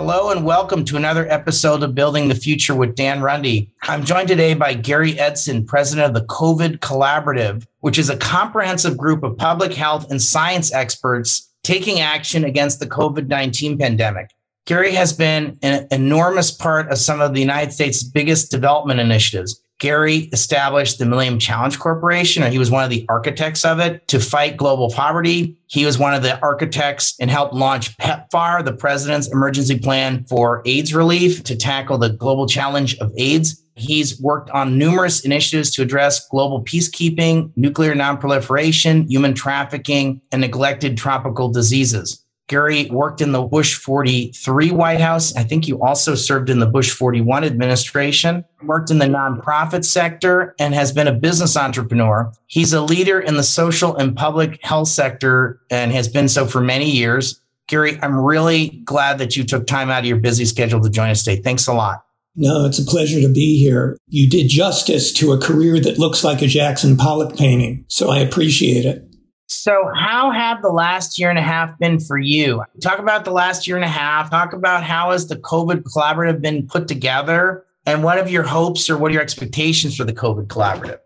Hello and welcome to another episode of Building the Future with Dan Runde. I'm joined today by Gary Edson, president of the COVID Collaborative, which is a comprehensive group of public health and science experts taking action against the COVID 19 pandemic. Gary has been an enormous part of some of the United States' biggest development initiatives, Gary established the Millennium Challenge Corporation, and he was one of the architects of it to fight global poverty. He was one of the architects and helped launch PEPFAR, the President's Emergency Plan for AIDS Relief, to tackle the global challenge of AIDS. He's worked on numerous initiatives to address global peacekeeping, nuclear nonproliferation, human trafficking, and neglected tropical diseases. Gary worked in the Bush 43 White House. I think you also served in the Bush 41 administration, worked in the nonprofit sector, and has been a business entrepreneur. He's a leader in the social and public health sector and has been so for many years. Gary, I'm really glad that you took time out of your busy schedule to join us today. Thanks a lot. No, it's a pleasure to be here. You did justice to a career that looks like a Jackson Pollock painting, so I appreciate it. So, how have the last year and a half been for you? Talk about the last year and a half. Talk about how has the COVID collaborative been put together, and what are your hopes or what are your expectations for the COVID collaborative?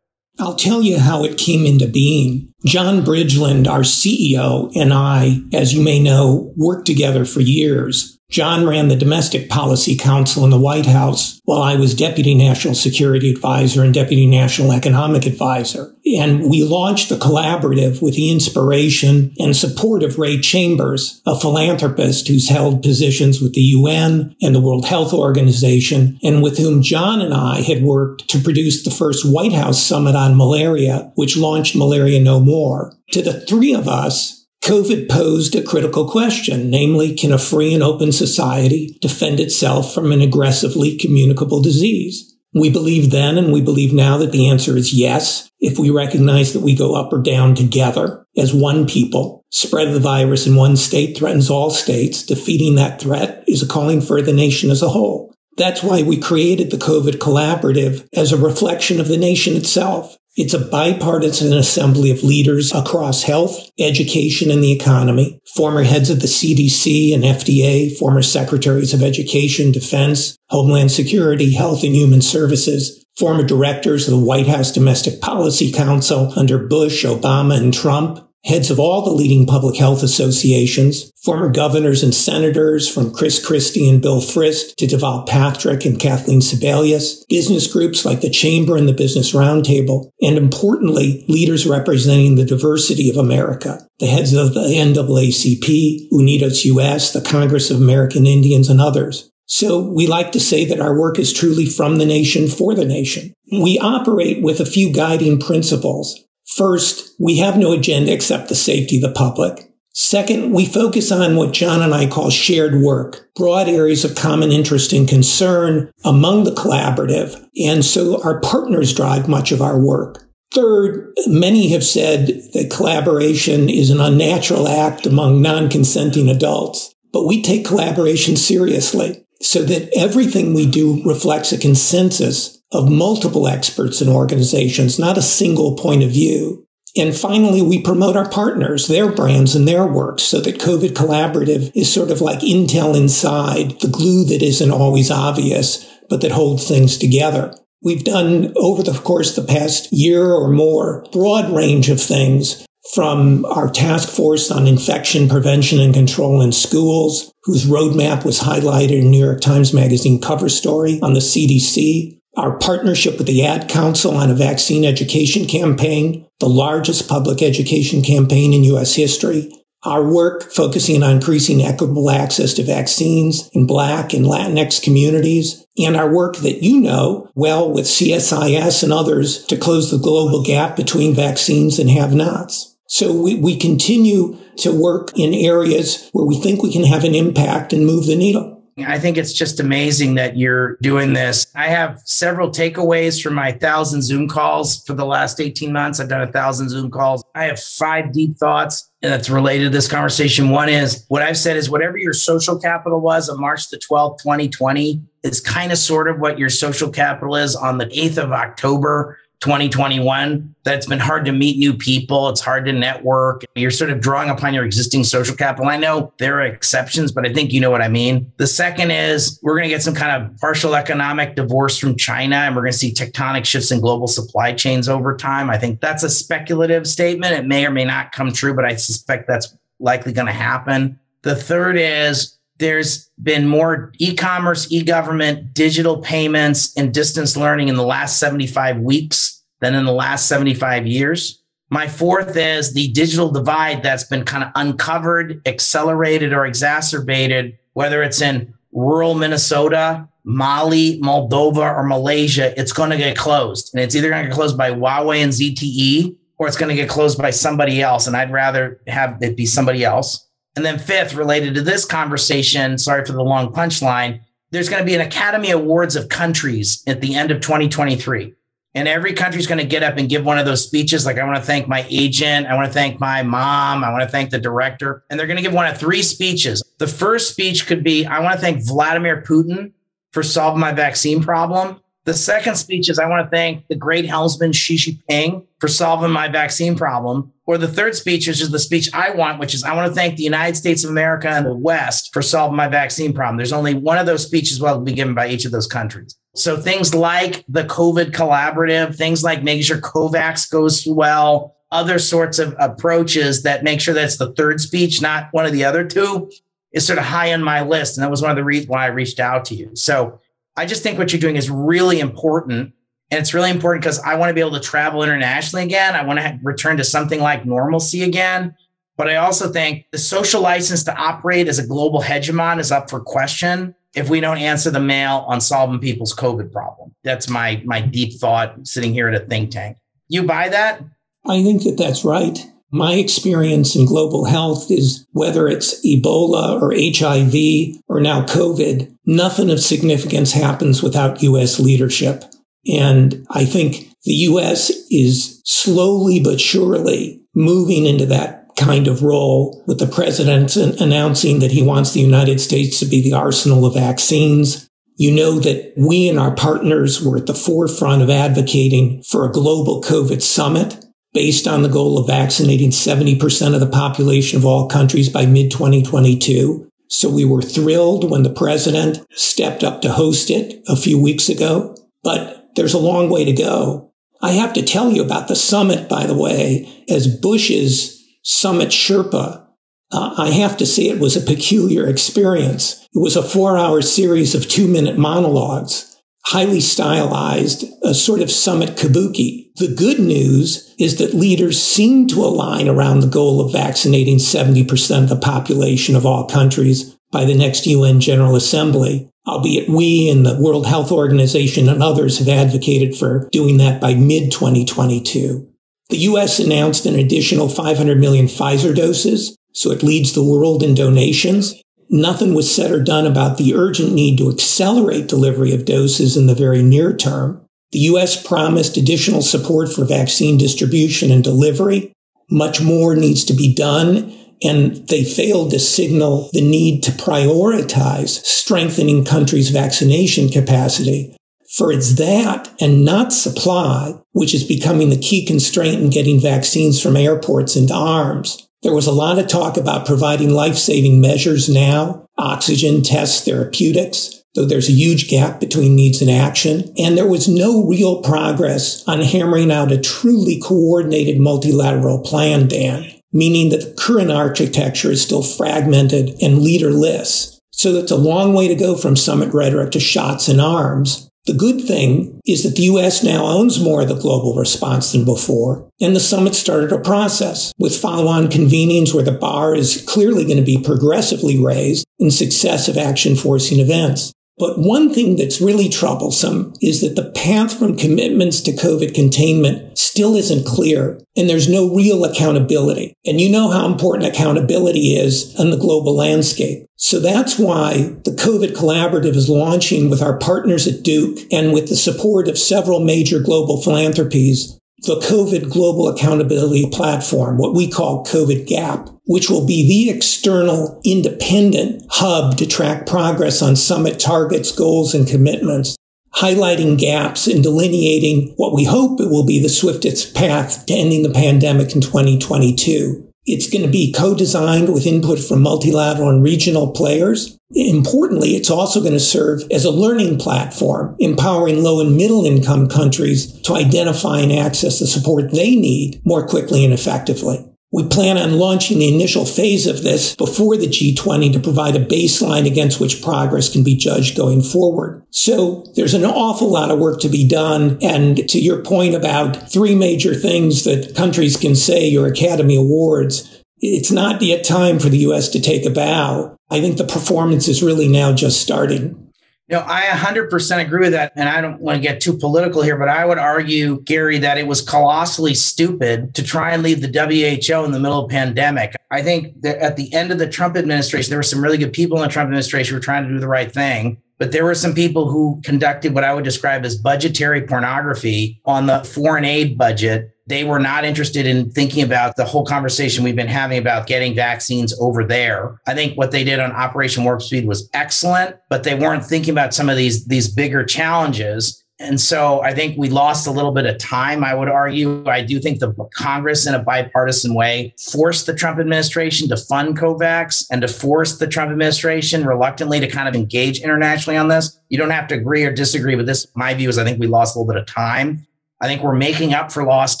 I'll tell you how it came into being. John Bridgeland, our CEO, and I, as you may know, worked together for years. John ran the Domestic Policy Council in the White House while I was Deputy National Security Advisor and Deputy National Economic Advisor. And we launched the collaborative with the inspiration and support of Ray Chambers, a philanthropist who's held positions with the UN and the World Health Organization, and with whom John and I had worked to produce the first White House Summit on Malaria, which launched Malaria No More. To the three of us, COVID posed a critical question, namely, can a free and open society defend itself from an aggressively communicable disease? We believe then and we believe now that the answer is yes, if we recognize that we go up or down together as one people. Spread of the virus in one state threatens all states. Defeating that threat is a calling for the nation as a whole. That's why we created the COVID collaborative as a reflection of the nation itself. It's a bipartisan assembly of leaders across health, education, and the economy, former heads of the CDC and FDA, former secretaries of education, defense, homeland security, health and human services, former directors of the White House Domestic Policy Council under Bush, Obama, and Trump, heads of all the leading public health associations, former governors and senators from Chris Christie and Bill Frist to Deval Patrick and Kathleen Sebelius, business groups like the Chamber and the Business Roundtable, and importantly, leaders representing the diversity of America, the heads of the NAACP, Unidos US, the Congress of American Indians, and others. So we like to say that our work is truly from the nation for the nation. We operate with a few guiding principles First, we have no agenda except the safety of the public. Second, we focus on what John and I call shared work, broad areas of common interest and concern among the collaborative. And so our partners drive much of our work. Third, many have said that collaboration is an unnatural act among non-consenting adults, but we take collaboration seriously so that everything we do reflects a consensus of multiple experts and organizations, not a single point of view. And finally, we promote our partners, their brands and their work so that COVID Collaborative is sort of like Intel inside, the glue that isn't always obvious, but that holds things together. We've done over the course of the past year or more, broad range of things from our task force on infection prevention and control in schools, whose roadmap was highlighted in New York Times Magazine cover story on the CDC, our partnership with the Ad Council on a vaccine education campaign, the largest public education campaign in U.S. history, our work focusing on increasing equitable access to vaccines in Black and Latinx communities, and our work that you know well with CSIS and others to close the global gap between vaccines and have-nots. So we, we continue to work in areas where we think we can have an impact and move the needle. I think it's just amazing that you're doing this. I have several takeaways from my thousand Zoom calls for the last 18 months. I've done a thousand Zoom calls. I have five deep thoughts and that's related to this conversation. One is what I've said is whatever your social capital was on March the 12th, 2020, is kind of sort of what your social capital is on the 8th of October 2021 that it's been hard to meet new people. It's hard to network. You're sort of drawing upon your existing social capital. I know there are exceptions, but I think you know what I mean. The second is we're going to get some kind of partial economic divorce from China and we're going to see tectonic shifts in global supply chains over time. I think that's a speculative statement. It may or may not come true, but I suspect that's likely going to happen. The third is there's been more e-commerce, e-government, digital payments, and distance learning in the last 75 weeks than in the last 75 years. My fourth is the digital divide that's been kind of uncovered, accelerated, or exacerbated, whether it's in rural Minnesota, Mali, Moldova, or Malaysia, it's going to get closed. And it's either going to get closed by Huawei and ZTE or it's going to get closed by somebody else. And I'd rather have it be somebody else. And then, fifth, related to this conversation, sorry for the long punchline, there's going to be an Academy Awards of countries at the end of 2023. And every country is going to get up and give one of those speeches. Like, I want to thank my agent. I want to thank my mom. I want to thank the director. And they're going to give one of three speeches. The first speech could be I want to thank Vladimir Putin for solving my vaccine problem. The second speech is I want to thank the great helmsman Xi Jinping for solving my vaccine problem. Or the third speech which is the speech I want, which is I want to thank the United States of America and the West for solving my vaccine problem. There's only one of those speeches will be given by each of those countries. So things like the COVID collaborative, things like making sure COVAX goes well, other sorts of approaches that make sure that's the third speech, not one of the other two, is sort of high on my list. And that was one of the reasons why I reached out to you. So I just think what you're doing is really important. And it's really important because I want to be able to travel internationally again. I want to return to something like normalcy again. But I also think the social license to operate as a global hegemon is up for question if we don't answer the mail on solving people's COVID problem. That's my my deep thought sitting here at a think tank. You buy that? I think that that's right. My experience in global health is whether it's Ebola or HIV or now COVID, nothing of significance happens without US leadership. And I think the US is slowly but surely moving into that kind of role with the president announcing that he wants the United States to be the arsenal of vaccines. You know that we and our partners were at the forefront of advocating for a global COVID summit based on the goal of vaccinating 70% of the population of all countries by mid 2022. So we were thrilled when the president stepped up to host it a few weeks ago, but there's a long way to go. I have to tell you about the summit, by the way, as Bush's summit Sherpa. Uh, I have to say it was a peculiar experience. It was a four hour series of two minute monologues highly stylized, a sort of summit kabuki. The good news is that leaders seem to align around the goal of vaccinating 70% of the population of all countries by the next UN General Assembly, albeit we and the World Health Organization and others have advocated for doing that by mid 2022. The US announced an additional 500 million Pfizer doses, so it leads the world in donations. Nothing was said or done about the urgent need to accelerate delivery of doses in the very near term. The U.S. promised additional support for vaccine distribution and delivery. Much more needs to be done, and they failed to signal the need to prioritize strengthening countries' vaccination capacity. For it's that and not supply which is becoming the key constraint in getting vaccines from airports into arms. There was a lot of talk about providing life-saving measures now, oxygen tests, therapeutics, though there's a huge gap between needs and action. And there was no real progress on hammering out a truly coordinated multilateral plan, Dan, meaning that the current architecture is still fragmented and leaderless. So it's a long way to go from summit rhetoric to shots in arms. The good thing is that the U.S. now owns more of the global response than before, and the summit started a process with follow-on convenings where the bar is clearly going to be progressively raised in successive action-forcing events. But one thing that's really troublesome is that the path from commitments to COVID containment still isn't clear, and there's no real accountability. And you know how important accountability is in the global landscape. So that's why the COVID collaborative is launching with our partners at Duke and with the support of several major global philanthropies, the COVID global accountability platform, what we call COVID GAP, which will be the external independent hub to track progress on summit targets, goals, and commitments highlighting gaps and delineating what we hope it will be the swiftest path to ending the pandemic in 2022. It's going to be co-designed with input from multilateral and regional players. Importantly, it's also going to serve as a learning platform, empowering low and middle income countries to identify and access the support they need more quickly and effectively. We plan on launching the initial phase of this before the G20 to provide a baseline against which progress can be judged going forward. So there's an awful lot of work to be done. And to your point about three major things that countries can say your Academy Awards, it's not yet time for the U.S. to take a bow. I think the performance is really now just starting. No, I 100% agree with that. And I don't want to get too political here, but I would argue, Gary, that it was colossally stupid to try and leave the WHO in the middle of pandemic. I think that at the end of the Trump administration, there were some really good people in the Trump administration who were trying to do the right thing. But there were some people who conducted what I would describe as budgetary pornography on the foreign aid budget they were not interested in thinking about the whole conversation we've been having about getting vaccines over there. I think what they did on Operation Warp Speed was excellent, but they weren't thinking about some of these these bigger challenges. And so I think we lost a little bit of time, I would argue. I do think the Congress, in a bipartisan way, forced the Trump administration to fund COVAX and to force the Trump administration reluctantly to kind of engage internationally on this. You don't have to agree or disagree with this. My view is I think we lost a little bit of time. I think we're making up for lost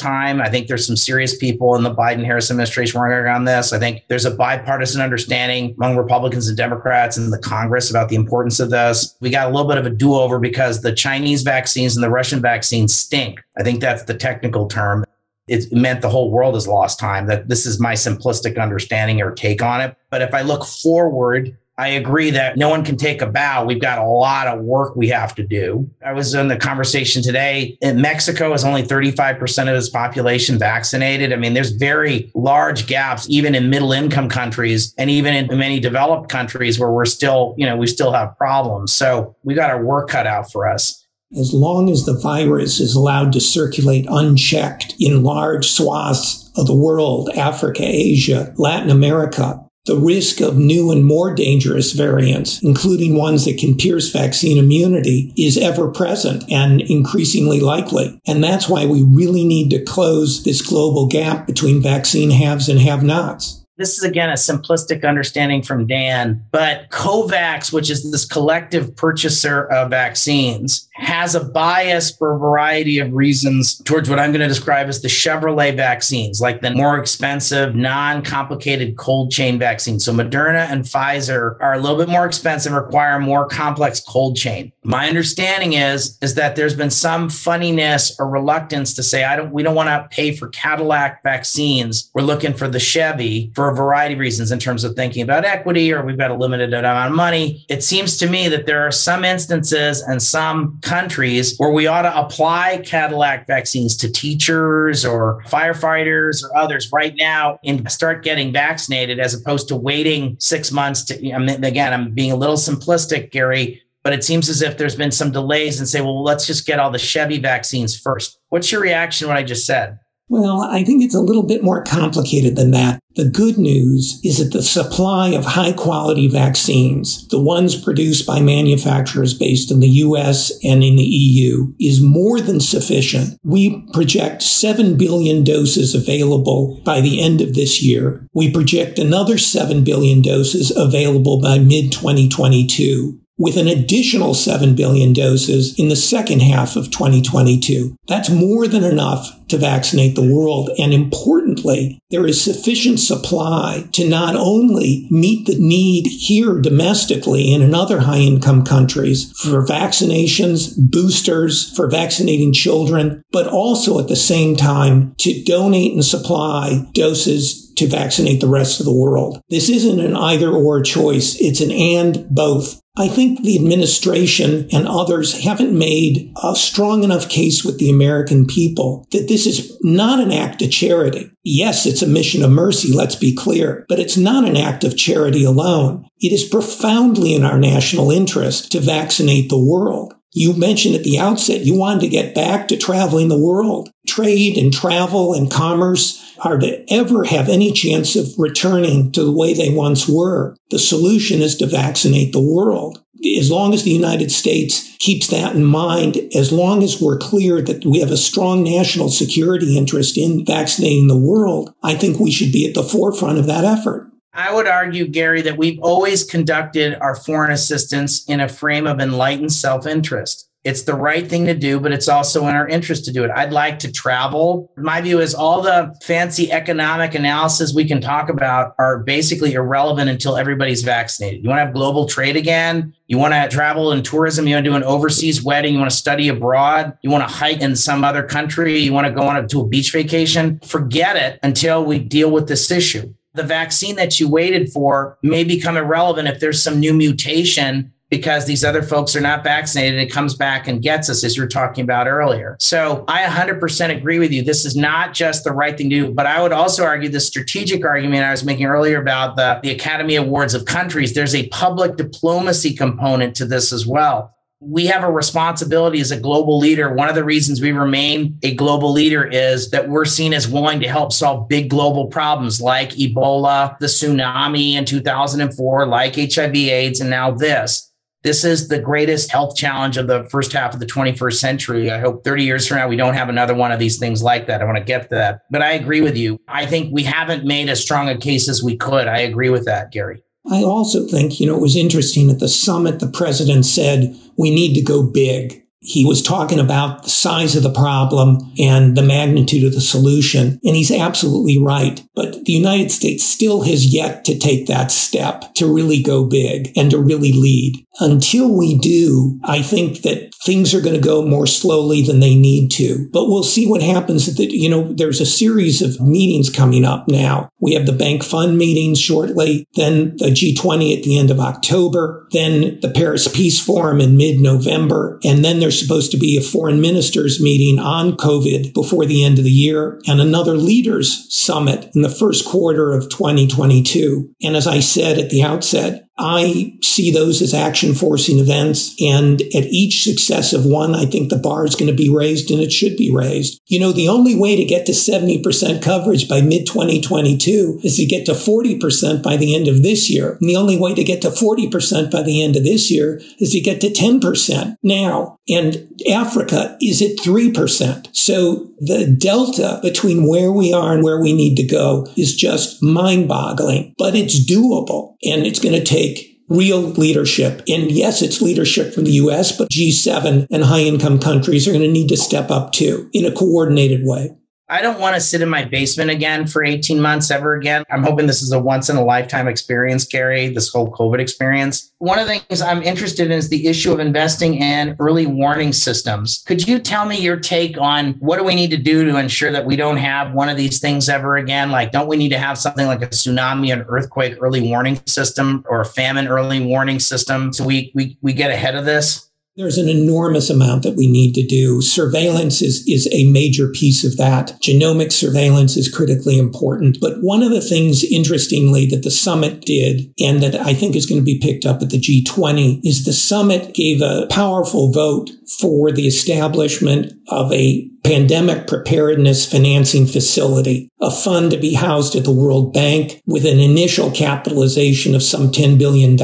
time. I think there's some serious people in the Biden Harris administration working on this. I think there's a bipartisan understanding among Republicans and Democrats in the Congress about the importance of this. We got a little bit of a do over because the Chinese vaccines and the Russian vaccines stink. I think that's the technical term. It meant the whole world has lost time. That this is my simplistic understanding or take on it. But if I look forward, I agree that no one can take a bow. We've got a lot of work we have to do. I was in the conversation today. In Mexico is only 35% of its population vaccinated. I mean, there's very large gaps, even in middle income countries and even in many developed countries where we're still, you know, we still have problems. So we got our work cut out for us. As long as the virus is allowed to circulate unchecked in large swaths of the world, Africa, Asia, Latin America, the risk of new and more dangerous variants, including ones that can pierce vaccine immunity, is ever present and increasingly likely. And that's why we really need to close this global gap between vaccine haves and have nots. This is again a simplistic understanding from Dan, but COVAX, which is this collective purchaser of vaccines, has a bias for a variety of reasons towards what I'm going to describe as the Chevrolet vaccines, like the more expensive, non complicated cold chain vaccines. So Moderna and Pfizer are a little bit more expensive, require more complex cold chain. My understanding is, is that there's been some funniness or reluctance to say, I don't, we don't want to pay for Cadillac vaccines. We're looking for the Chevy for a variety of reasons in terms of thinking about equity or we've got a limited amount of money. It seems to me that there are some instances and some countries where we ought to apply Cadillac vaccines to teachers or firefighters or others right now and start getting vaccinated as opposed to waiting six months to, I mean, again, I'm being a little simplistic, Gary, but it seems as if there's been some delays and say, well, let's just get all the Chevy vaccines first. What's your reaction to what I just said? Well, I think it's a little bit more complicated than that. The good news is that the supply of high quality vaccines, the ones produced by manufacturers based in the US and in the EU, is more than sufficient. We project 7 billion doses available by the end of this year. We project another 7 billion doses available by mid 2022 with an additional 7 billion doses in the second half of 2022. That's more than enough to vaccinate the world. And importantly, there is sufficient supply to not only meet the need here domestically and in other high income countries for vaccinations, boosters, for vaccinating children, but also at the same time to donate and supply doses to vaccinate the rest of the world. This isn't an either or choice. It's an and both. I think the administration and others haven't made a strong enough case with the American people that this is not an act of charity. Yes, it's a mission of mercy, let's be clear, but it's not an act of charity alone. It is profoundly in our national interest to vaccinate the world. You mentioned at the outset you wanted to get back to traveling the world. Trade and travel and commerce are to ever have any chance of returning to the way they once were. The solution is to vaccinate the world. As long as the United States keeps that in mind, as long as we're clear that we have a strong national security interest in vaccinating the world, I think we should be at the forefront of that effort. I would argue, Gary, that we've always conducted our foreign assistance in a frame of enlightened self interest. It's the right thing to do, but it's also in our interest to do it. I'd like to travel. My view is all the fancy economic analysis we can talk about are basically irrelevant until everybody's vaccinated. You want to have global trade again? You want to travel in tourism? You want to do an overseas wedding? You want to study abroad? You want to hike in some other country? You want to go on a, to a beach vacation? Forget it until we deal with this issue the vaccine that you waited for may become irrelevant if there's some new mutation because these other folks are not vaccinated it comes back and gets us as you were talking about earlier so i 100% agree with you this is not just the right thing to do but i would also argue the strategic argument i was making earlier about the, the academy awards of countries there's a public diplomacy component to this as well we have a responsibility as a global leader. One of the reasons we remain a global leader is that we're seen as willing to help solve big global problems like Ebola, the tsunami in 2004, like HIV, AIDS, and now this. This is the greatest health challenge of the first half of the 21st century. I hope 30 years from now, we don't have another one of these things like that. I want to get to that. But I agree with you. I think we haven't made as strong a case as we could. I agree with that, Gary. I also think, you know, it was interesting at the summit, the president said, we need to go big. He was talking about the size of the problem and the magnitude of the solution. And he's absolutely right. But the United States still has yet to take that step to really go big and to really lead. Until we do, I think that things are going to go more slowly than they need to. But we'll see what happens. That you know, there's a series of meetings coming up now. We have the bank fund meetings shortly, then the G20 at the end of October, then the Paris Peace Forum in mid-November, and then there's supposed to be a foreign ministers meeting on COVID before the end of the year, and another leaders summit in the first quarter of 2022. And as I said at the outset, I see those as action forcing events. And at each successive one, I think the bar is going to be raised and it should be raised. You know, the only way to get to 70% coverage by mid 2022 is to get to 40% by the end of this year. And the only way to get to 40% by the end of this year is to get to 10% now. And Africa is at 3%. So the delta between where we are and where we need to go is just mind boggling, but it's doable and it's going to take real leadership. And yes, it's leadership from the US, but G7 and high income countries are going to need to step up too in a coordinated way. I don't want to sit in my basement again for 18 months ever again. I'm hoping this is a once in a lifetime experience, Gary, this whole COVID experience. One of the things I'm interested in is the issue of investing in early warning systems. Could you tell me your take on what do we need to do to ensure that we don't have one of these things ever again? Like, don't we need to have something like a tsunami, an earthquake early warning system, or a famine early warning system so we, we, we get ahead of this? There's an enormous amount that we need to do. Surveillance is, is a major piece of that. Genomic surveillance is critically important. But one of the things, interestingly, that the summit did, and that I think is going to be picked up at the G20, is the summit gave a powerful vote for the establishment of a pandemic preparedness financing facility, a fund to be housed at the World Bank with an initial capitalization of some $10 billion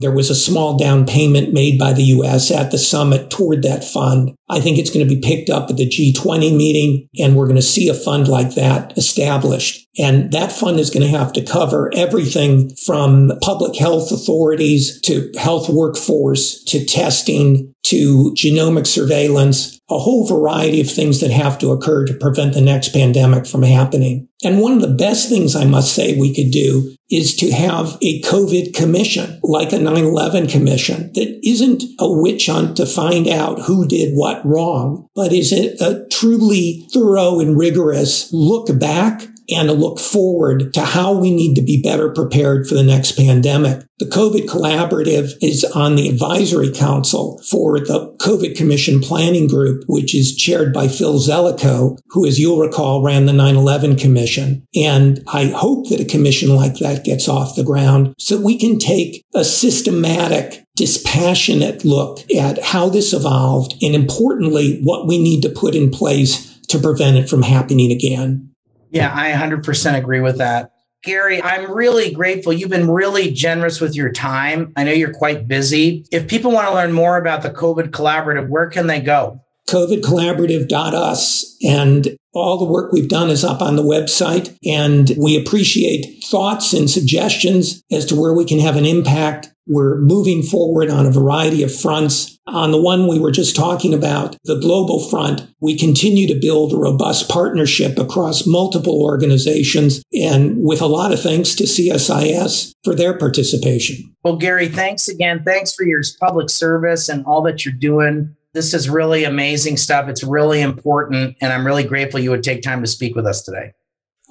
there was a small down payment made by the U.S. at the summit toward that fund. I think it's going to be picked up at the G20 meeting and we're going to see a fund like that established. And that fund is going to have to cover everything from public health authorities to health workforce to testing to genomic surveillance, a whole variety of things that have to occur to prevent the next pandemic from happening. And one of the best things I must say we could do is to have a COVID commission, like a 9-11 commission, that isn't a witch hunt to find out who did what wrong, but is it a truly thorough and rigorous look back and a look forward to how we need to be better prepared for the next pandemic. The COVID Collaborative is on the advisory council for the COVID Commission Planning Group, which is chaired by Phil Zelikow, who, as you'll recall, ran the 9-11 Commission. And I hope that a commission like that gets off the ground so we can take a systematic dispassionate look at how this evolved and importantly, what we need to put in place to prevent it from happening again. Yeah, I 100% agree with that. Gary, I'm really grateful. You've been really generous with your time. I know you're quite busy. If people want to learn more about the COVID Collaborative, where can they go? COVIDcollaborative.us. And all the work we've done is up on the website. And we appreciate thoughts and suggestions as to where we can have an impact. We're moving forward on a variety of fronts. On the one we were just talking about, the global front, we continue to build a robust partnership across multiple organizations and with a lot of thanks to CSIS for their participation. Well, Gary, thanks again. Thanks for your public service and all that you're doing. This is really amazing stuff. It's really important. And I'm really grateful you would take time to speak with us today.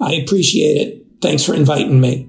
I appreciate it. Thanks for inviting me.